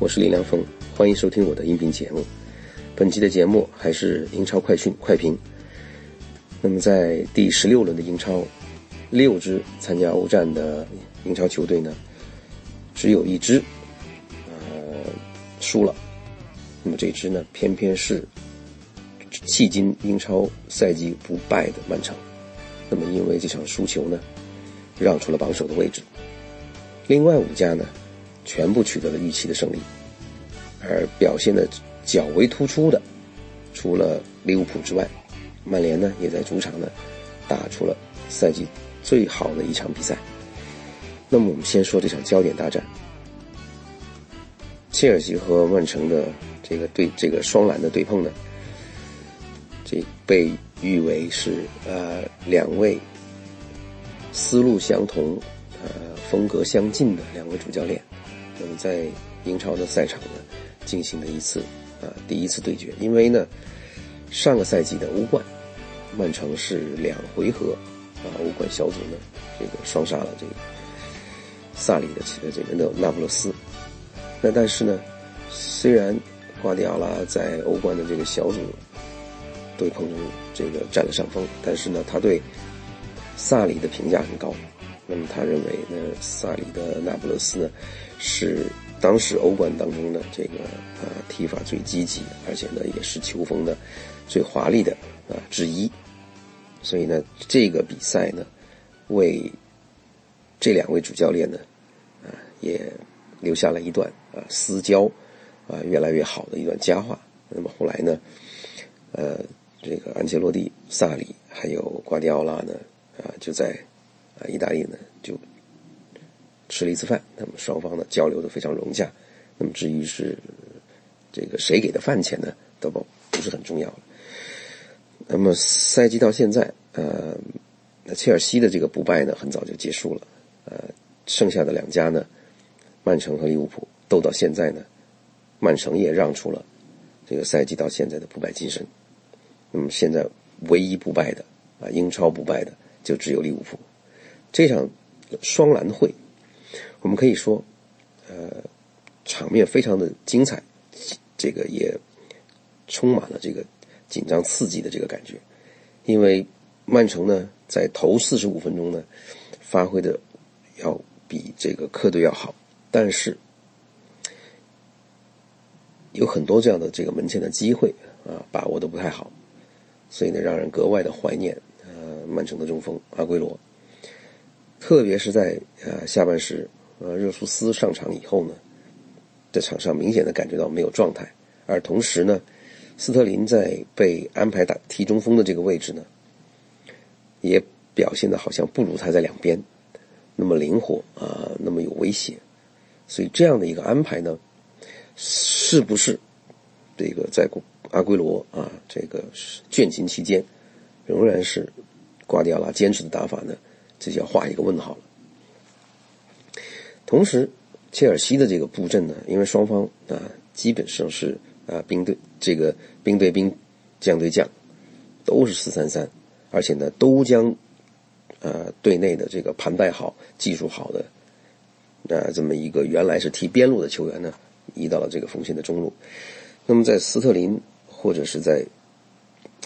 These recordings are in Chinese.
我是林良峰，欢迎收听我的音频节目。本期的节目还是英超快讯快评。那么在第十六轮的英超，六支参加欧战的英超球队呢，只有一支，呃，输了。那么这支呢，偏偏是迄今英超赛季不败的曼城。那么因为这场输球呢，让出了榜首的位置。另外五家呢？全部取得了预期的胜利，而表现的较为突出的，除了利物浦之外，曼联呢也在主场呢打出了赛季最好的一场比赛。那么我们先说这场焦点大战，切尔西和曼城的这个对这个双蓝的对碰呢，这被誉为是呃两位思路相同、呃风格相近的两位主教练。那么在英超的赛场呢，进行了一次啊第一次对决。因为呢，上个赛季的欧冠，曼城是两回合啊欧冠小组呢这个双杀了这个萨里的这个那那不勒斯。那但是呢，虽然瓜迪奥拉在欧冠的这个小组对碰中这个占了上风，但是呢，他对萨里的评价很高。那么他认为呢，萨里的那不勒斯呢，是当时欧冠当中的这个啊踢法最积极，而且呢也是球风的最华丽的啊之一。所以呢，这个比赛呢，为这两位主教练呢啊也留下了一段啊私交啊越来越好的一段佳话。那么后来呢，呃，这个安切洛蒂、萨里还有瓜迪奥拉呢啊就在。啊，意大利呢就吃了一次饭，那么双方呢交流的非常融洽。那么至于是这个谁给的饭钱呢，都不不是很重要了。那么赛季到现在，呃，那切尔西的这个不败呢很早就结束了。呃，剩下的两家呢，曼城和利物浦斗到现在呢，曼城也让出了这个赛季到现在的不败金身。那么现在唯一不败的啊，英超不败的就只有利物浦。这场双蓝会，我们可以说，呃，场面非常的精彩，这个也充满了这个紧张刺激的这个感觉。因为曼城呢，在头四十五分钟呢，发挥的要比这个客队要好，但是有很多这样的这个门前的机会啊，把握的不太好，所以呢，让人格外的怀念呃曼城的中锋阿圭罗。特别是在呃下半时，呃热苏斯上场以后呢，在场上明显的感觉到没有状态，而同时呢，斯特林在被安排打踢中锋的这个位置呢，也表现的好像不如他在两边那么灵活啊，那么有威胁，所以这样的一个安排呢，是不是这个在阿圭罗啊这个倦勤期间，仍然是瓜迪奥拉坚持的打法呢？这就要画一个问号了。同时，切尔西的这个布阵呢，因为双方啊基本上是啊兵对这个兵对兵，将对将，都是四三三，而且呢都将呃队内的这个盘带好、技术好的啊这么一个原来是踢边路的球员呢，移到了这个锋线的中路。那么在斯特林或者是在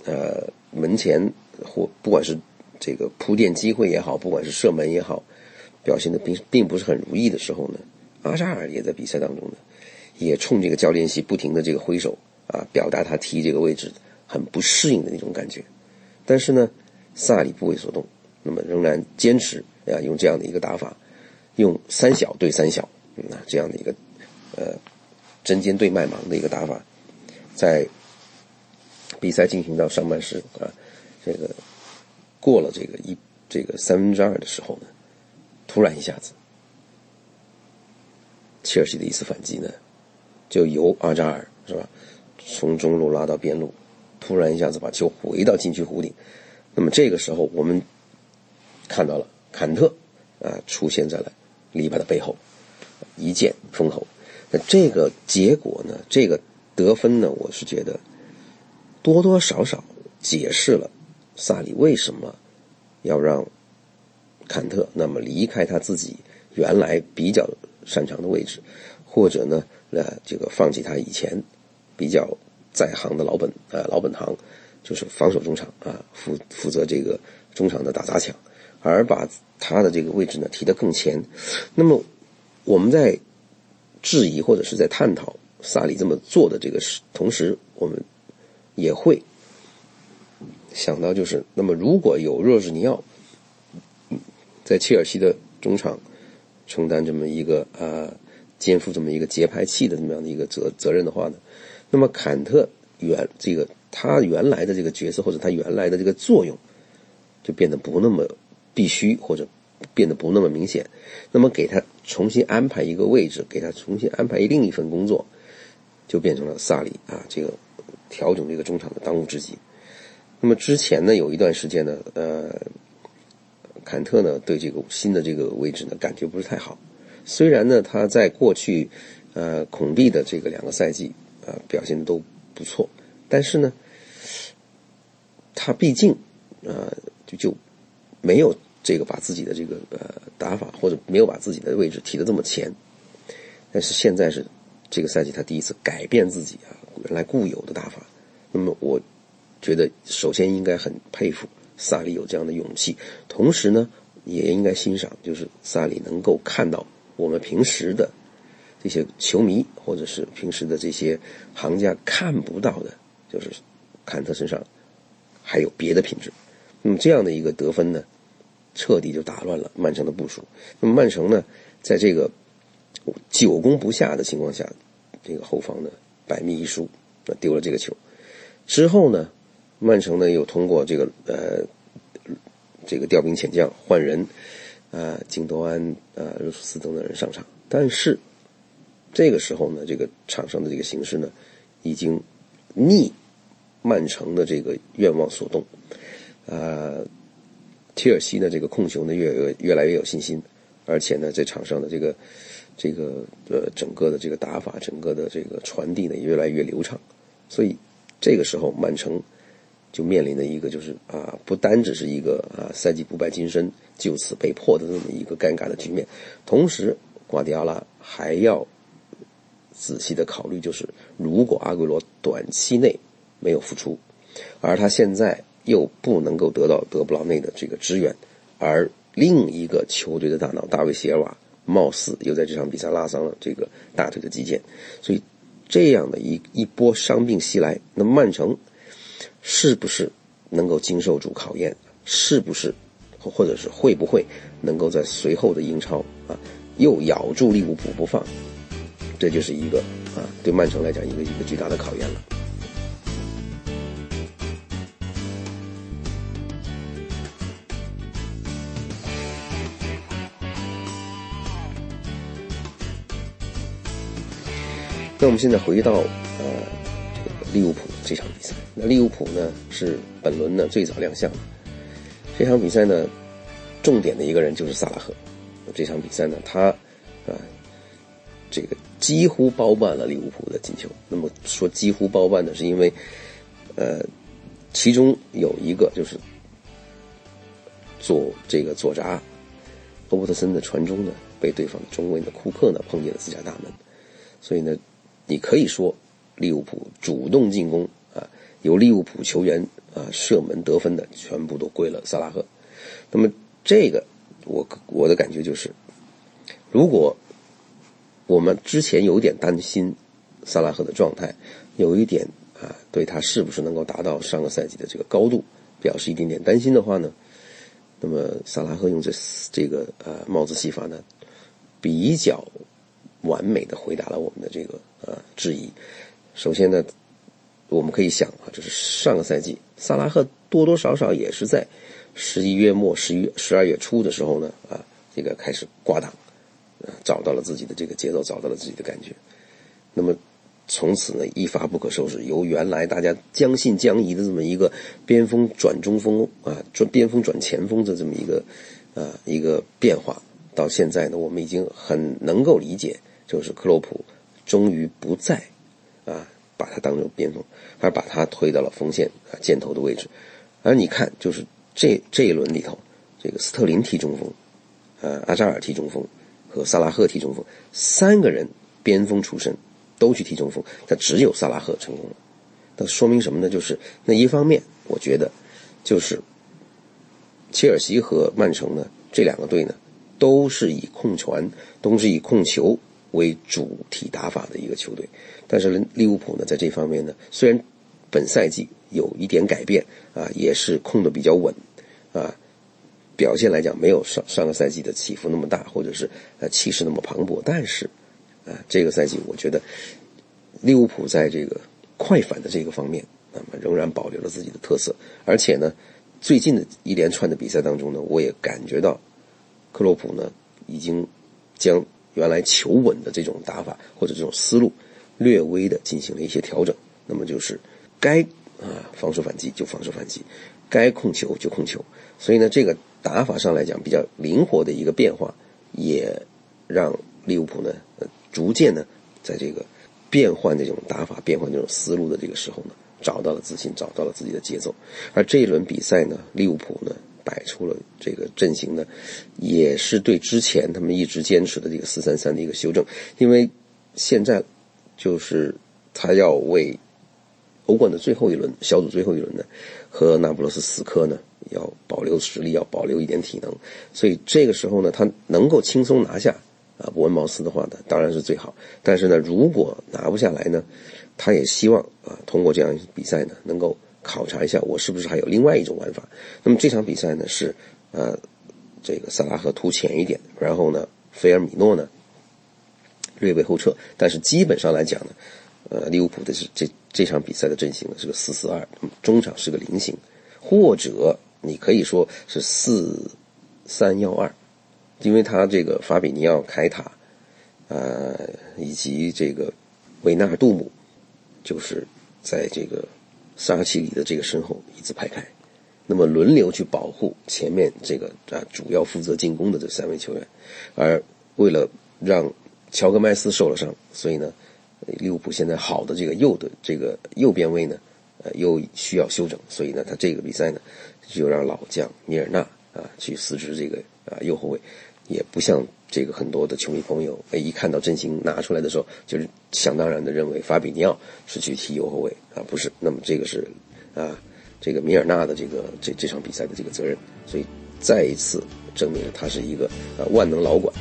呃门前或不管是。这个铺垫机会也好，不管是射门也好，表现的并并不是很如意的时候呢，阿扎尔也在比赛当中呢，也冲这个教练席不停的这个挥手啊，表达他踢这个位置很不适应的那种感觉。但是呢，萨里不为所动，那么仍然坚持啊用这样的一个打法，用三小对三小，啊这样的一个呃针尖对麦芒的一个打法，在比赛进行到上半时啊，这个。过了这个一这个三分之二的时候呢，突然一下子，切尔西的一次反击呢，就由阿扎尔是吧，从中路拉到边路，突然一下子把球回到禁区弧顶。那么这个时候，我们看到了坎特啊出现在了篱笆的背后，一剑封喉。那这个结果呢，这个得分呢，我是觉得多多少少解释了萨里为什么要让坎特那么离开他自己原来比较擅长的位置，或者呢，呃，这个放弃他以前比较在行的老本呃老本行。就是防守中场啊，负负责这个中场的打砸抢，而把他的这个位置呢提得更前。那么我们在质疑或者是在探讨萨里这么做的这个时，同时我们也会想到，就是那么如果有若日尼奥在切尔西的中场承担这么一个啊肩负这么一个节拍器的这么样的一个责责任的话呢，那么坎特原这个。他原来的这个角色或者他原来的这个作用，就变得不那么必须或者变得不那么明显。那么给他重新安排一个位置，给他重新安排另一份工作，就变成了萨里啊这个调整这个中场的当务之急。那么之前呢，有一段时间呢，呃，坎特呢对这个新的这个位置呢感觉不是太好。虽然呢他在过去呃孔蒂的这个两个赛季啊表现的都不错，但是呢。他毕竟，呃，就就没有这个把自己的这个呃打法，或者没有把自己的位置提的这么前。但是现在是这个赛季他第一次改变自己啊原来固有的打法。那么我觉得首先应该很佩服萨里有这样的勇气，同时呢也应该欣赏，就是萨里能够看到我们平时的这些球迷或者是平时的这些行家看不到的，就是坎特身上。还有别的品质，那么这样的一个得分呢，彻底就打乱了曼城的部署。那么曼城呢，在这个久攻不下的情况下，这个后方呢百密一疏，那丢了这个球之后呢，曼城呢又通过这个呃这个调兵遣将换人啊，京多安啊、热苏斯等等人上场，但是这个时候呢，这个场上的这个形势呢已经逆。曼城的这个愿望所动，呃，切尔西呢这个控球呢越越来越有信心，而且呢在场上的这个这个呃整个的这个打法，整个的这个传递呢也越来越流畅，所以这个时候曼城就面临的一个就是啊不单只是一个啊赛季不败金身就此被迫的这么一个尴尬的局面，同时瓜迪奥拉还要仔细的考虑，就是如果阿圭罗短期内。没有付出，而他现在又不能够得到德布劳内的这个支援，而另一个球队的大脑大卫席尔瓦貌似又在这场比赛拉伤了这个大腿的肌腱，所以这样的一一波伤病袭来，那曼城是不是能够经受住考验？是不是或者是会不会能够在随后的英超啊又咬住利物浦不放？这就是一个啊对曼城来讲一个一个巨大的考验了。那我们现在回到呃这个利物浦这场比赛。那利物浦呢是本轮呢最早亮相的这场比赛呢，重点的一个人就是萨拉赫。这场比赛呢，他啊这个几乎包办了利物浦的进球。那么说几乎包办呢，是因为呃其中有一个就是左这个左闸欧伯特森的传中呢，被对方的中卫的库克呢碰进了自家大门，所以呢。你可以说，利物浦主动进攻啊，由利物浦球员啊射门得分的全部都归了萨拉赫。那么这个，我我的感觉就是，如果我们之前有点担心萨拉赫的状态，有一点啊对他是不是能够达到上个赛季的这个高度表示一点点担心的话呢，那么萨拉赫用这这个呃帽子戏法呢，比较完美的回答了我们的这个。呃，质疑。首先呢，我们可以想啊，就是上个赛季萨拉赫多多少少也是在十一月末、十一十二月初的时候呢，啊，这个开始挂档，啊，找到了自己的这个节奏，找到了自己的感觉。那么从此呢一发不可收拾。由原来大家将信将疑的这么一个边锋转中锋啊，转边锋转前锋的这么一个啊一个变化，到现在呢，我们已经很能够理解，就是克洛普终于不再啊把他当成边锋，而把他推到了锋线啊箭头的位置。而你看，就是这这一轮里头，这个斯特林踢中锋，呃，阿扎尔踢中锋。和萨拉赫踢中锋，三个人边锋出身，都去踢中锋，但只有萨拉赫成功了。那说明什么呢？就是那一方面，我觉得就是切尔西和曼城呢这两个队呢，都是以控传，都是以控球为主体打法的一个球队。但是利物浦呢，在这方面呢，虽然本赛季有一点改变啊，也是控的比较稳啊。表现来讲，没有上上个赛季的起伏那么大，或者是呃气势那么磅礴。但是，啊，这个赛季我觉得利物浦在这个快反的这个方面，那么仍然保留了自己的特色。而且呢，最近的一连串的比赛当中呢，我也感觉到克洛普呢已经将原来求稳的这种打法或者这种思路略微的进行了一些调整。那么就是该啊防守反击就防守反击，该控球就控球。所以呢，这个。打法上来讲比较灵活的一个变化，也让利物浦呢，逐渐呢，在这个变换这种打法、变换这种思路的这个时候呢，找到了自信，找到了自己的节奏。而这一轮比赛呢，利物浦呢摆出了这个阵型呢，也是对之前他们一直坚持的这个四三三的一个修正，因为现在就是他要为欧冠的最后一轮、小组最后一轮呢，和那不勒斯死磕呢。要保留实力，要保留一点体能，所以这个时候呢，他能够轻松拿下啊伯恩茅斯的话呢，当然是最好。但是呢，如果拿不下来呢，他也希望啊通过这样一比赛呢，能够考察一下我是不是还有另外一种玩法。那么这场比赛呢是呃这个萨拉赫突前一点，然后呢菲尔米诺呢略微后撤，但是基本上来讲呢，呃利物浦的是这这场比赛的阵型呢是个四四二，中场是个菱形，或者。你可以说是四三幺二，因为他这个法比尼奥、凯塔，呃，以及这个维纳尔杜姆，就是在这个萨奇里的这个身后一字排开，那么轮流去保护前面这个啊主要负责进攻的这三位球员，而为了让乔戈麦斯受了伤，所以呢，利物浦现在好的这个右的这个右边位呢，呃，又需要休整，所以呢，他这个比赛呢。就让老将米尔纳啊去司职这个啊右后卫，也不像这个很多的球迷朋友，哎，一看到阵型拿出来的时候，就是想当然的认为法比尼奥是去踢右后卫啊，不是。那么这个是啊，这个米尔纳的这个这这场比赛的这个责任，所以再一次证明了他是一个啊万能老管。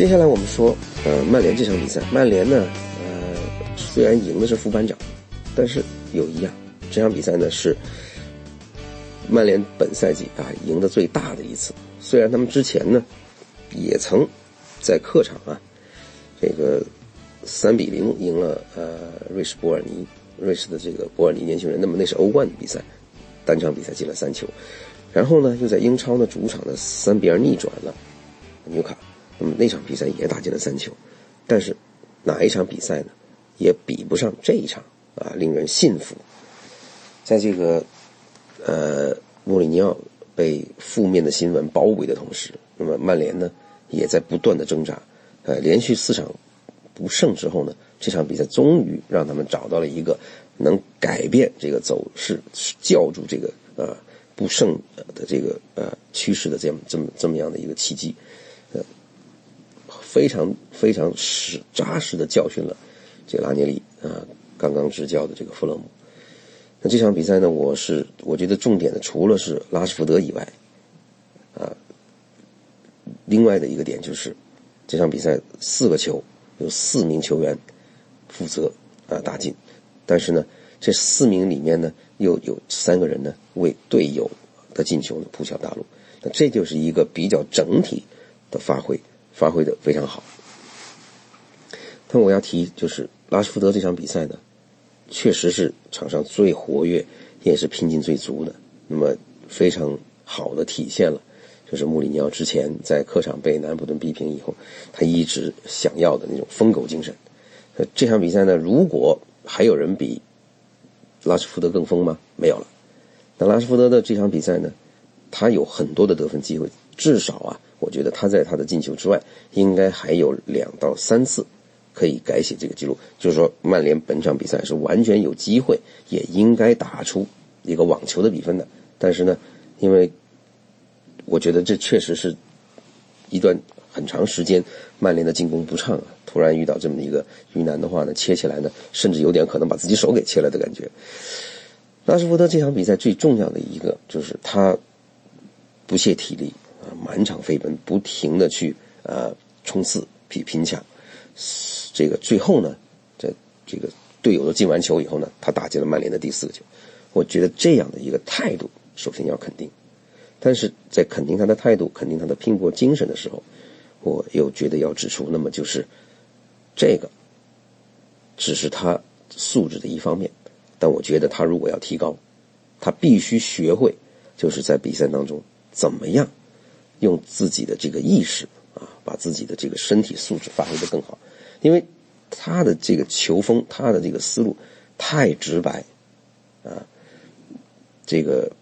接下来我们说，呃，曼联这场比赛，曼联呢，呃，虽然赢的是副班长，但是有一样，这场比赛呢是曼联本赛季啊赢的最大的一次。虽然他们之前呢也曾在客场啊这个三比零赢了呃瑞士伯尔尼，瑞士的这个伯尔尼年轻人，那么那是欧冠的比赛，单场比赛进了三球，然后呢又在英超呢主场的三比二逆转了纽卡。那么那场比赛也打进了三球，但是哪一场比赛呢，也比不上这一场啊，令人信服。在这个呃穆里尼奥被负面的新闻包围的同时，那么曼联呢也在不断的挣扎。呃，连续四场不胜之后呢，这场比赛终于让他们找到了一个能改变这个走势、叫住这个呃不胜的这个呃趋势的这么这么这么样的一个契机。呃非常非常实扎实的教训了这个拉涅利啊，刚刚执教的这个弗勒姆。那这场比赛呢，我是我觉得重点的除了是拉什福德以外，啊，另外的一个点就是这场比赛四个球有四名球员负责啊打进，但是呢，这四名里面呢又有三个人呢为队友的进球呢铺桥大路，那这就是一个比较整体的发挥。发挥的非常好。但我要提就是拉什福德这场比赛呢，确实是场上最活跃，也是拼劲最足的。那么非常好的体现了，就是穆里尼奥之前在客场被南普顿逼平以后，他一直想要的那种疯狗精神。呃，这场比赛呢，如果还有人比拉什福德更疯吗？没有了。那拉什福德的这场比赛呢，他有很多的得分机会，至少啊，我觉得他在他的进球之外，应该还有两到三次可以改写这个记录。就是说，曼联本场比赛是完全有机会，也应该打出一个网球的比分的。但是呢，因为我觉得这确实是一段很长时间曼联的进攻不畅啊，突然遇到这么一个遇难的话呢，切起来呢，甚至有点可能把自己手给切了的感觉。拉什福德这场比赛最重要的一个就是他不懈体力啊，满场飞奔，不停的去啊冲刺、拼拼抢。这个最后呢，在这个队友都进完球以后呢，他打进了曼联的第四个球。我觉得这样的一个态度，首先要肯定。但是在肯定他的态度、肯定他的拼搏精神的时候，我又觉得要指出，那么就是这个只是他素质的一方面。但我觉得他如果要提高，他必须学会，就是在比赛当中怎么样用自己的这个意识啊，把自己的这个身体素质发挥的更好。因为他的这个球风，他的这个思路太直白啊，这个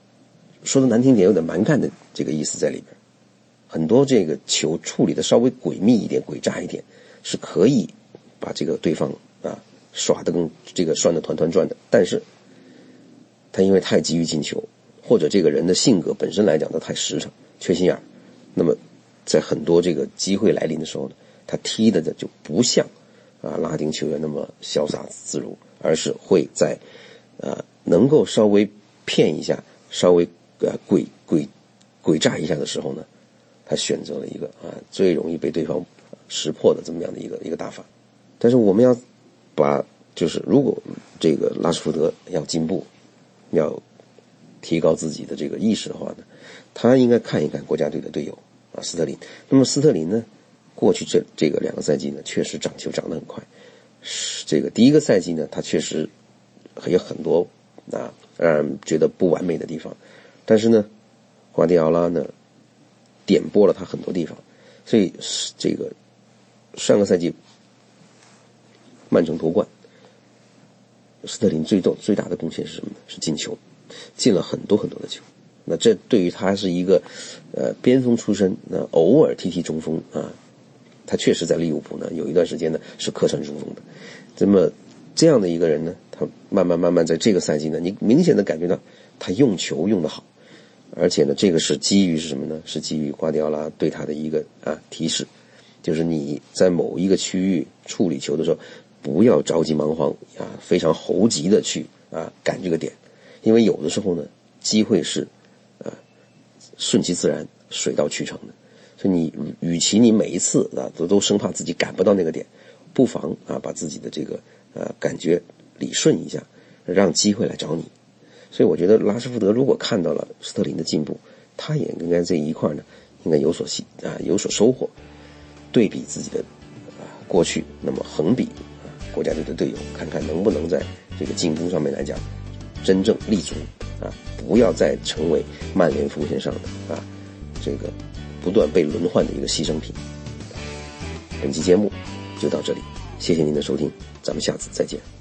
说的难听点，有点蛮干的这个意思在里边。很多这个球处理的稍微诡秘一点、诡诈一点，是可以把这个对方啊。耍的更这个涮的团团转的，但是他因为太急于进球，或者这个人的性格本身来讲他太实诚、缺心眼儿，那么在很多这个机会来临的时候呢，他踢的就不像啊拉丁球员那么潇洒自如，而是会在啊能够稍微骗一下、稍微呃诡诡诡诈一下的时候呢，他选择了一个啊最容易被对方识破的这么样的一个一个打法，但是我们要。把就是，如果这个拉什福德要进步，要提高自己的这个意识的话呢，他应该看一看国家队的队友斯特林。那么斯特林呢，过去这这个两个赛季呢，确实涨球涨得很快。这个第一个赛季呢，他确实还有很多啊让人觉得不完美的地方，但是呢，瓜迪奥拉呢点拨了他很多地方，所以这个上个赛季。曼城夺冠，斯特林最重最大的贡献是什么呢？是进球，进了很多很多的球。那这对于他是一个，呃，边锋出身，那偶尔踢踢中锋啊，他确实在利物浦呢有一段时间呢是客串中锋的。那么这样的一个人呢，他慢慢慢慢在这个赛季呢，你明显的感觉到他用球用的好，而且呢，这个是基于是什么呢？是基于瓜迪奥拉对他的一个啊提示，就是你在某一个区域处理球的时候。不要着急忙慌啊，非常猴急的去啊赶这个点，因为有的时候呢，机会是顺其自然、水到渠成的。所以你与其你每一次啊都都生怕自己赶不到那个点，不妨啊把自己的这个呃感觉理顺一下，让机会来找你。所以我觉得拉什福德如果看到了斯特林的进步，他也应该这一块呢应该有所吸啊有所收获。对比自己的啊过去，那么横比啊。国家队的队友，看看能不能在这个进攻上面来讲，真正立足啊！不要再成为曼联锋线上的啊这个不断被轮换的一个牺牲品。本期节目就到这里，谢谢您的收听，咱们下次再见。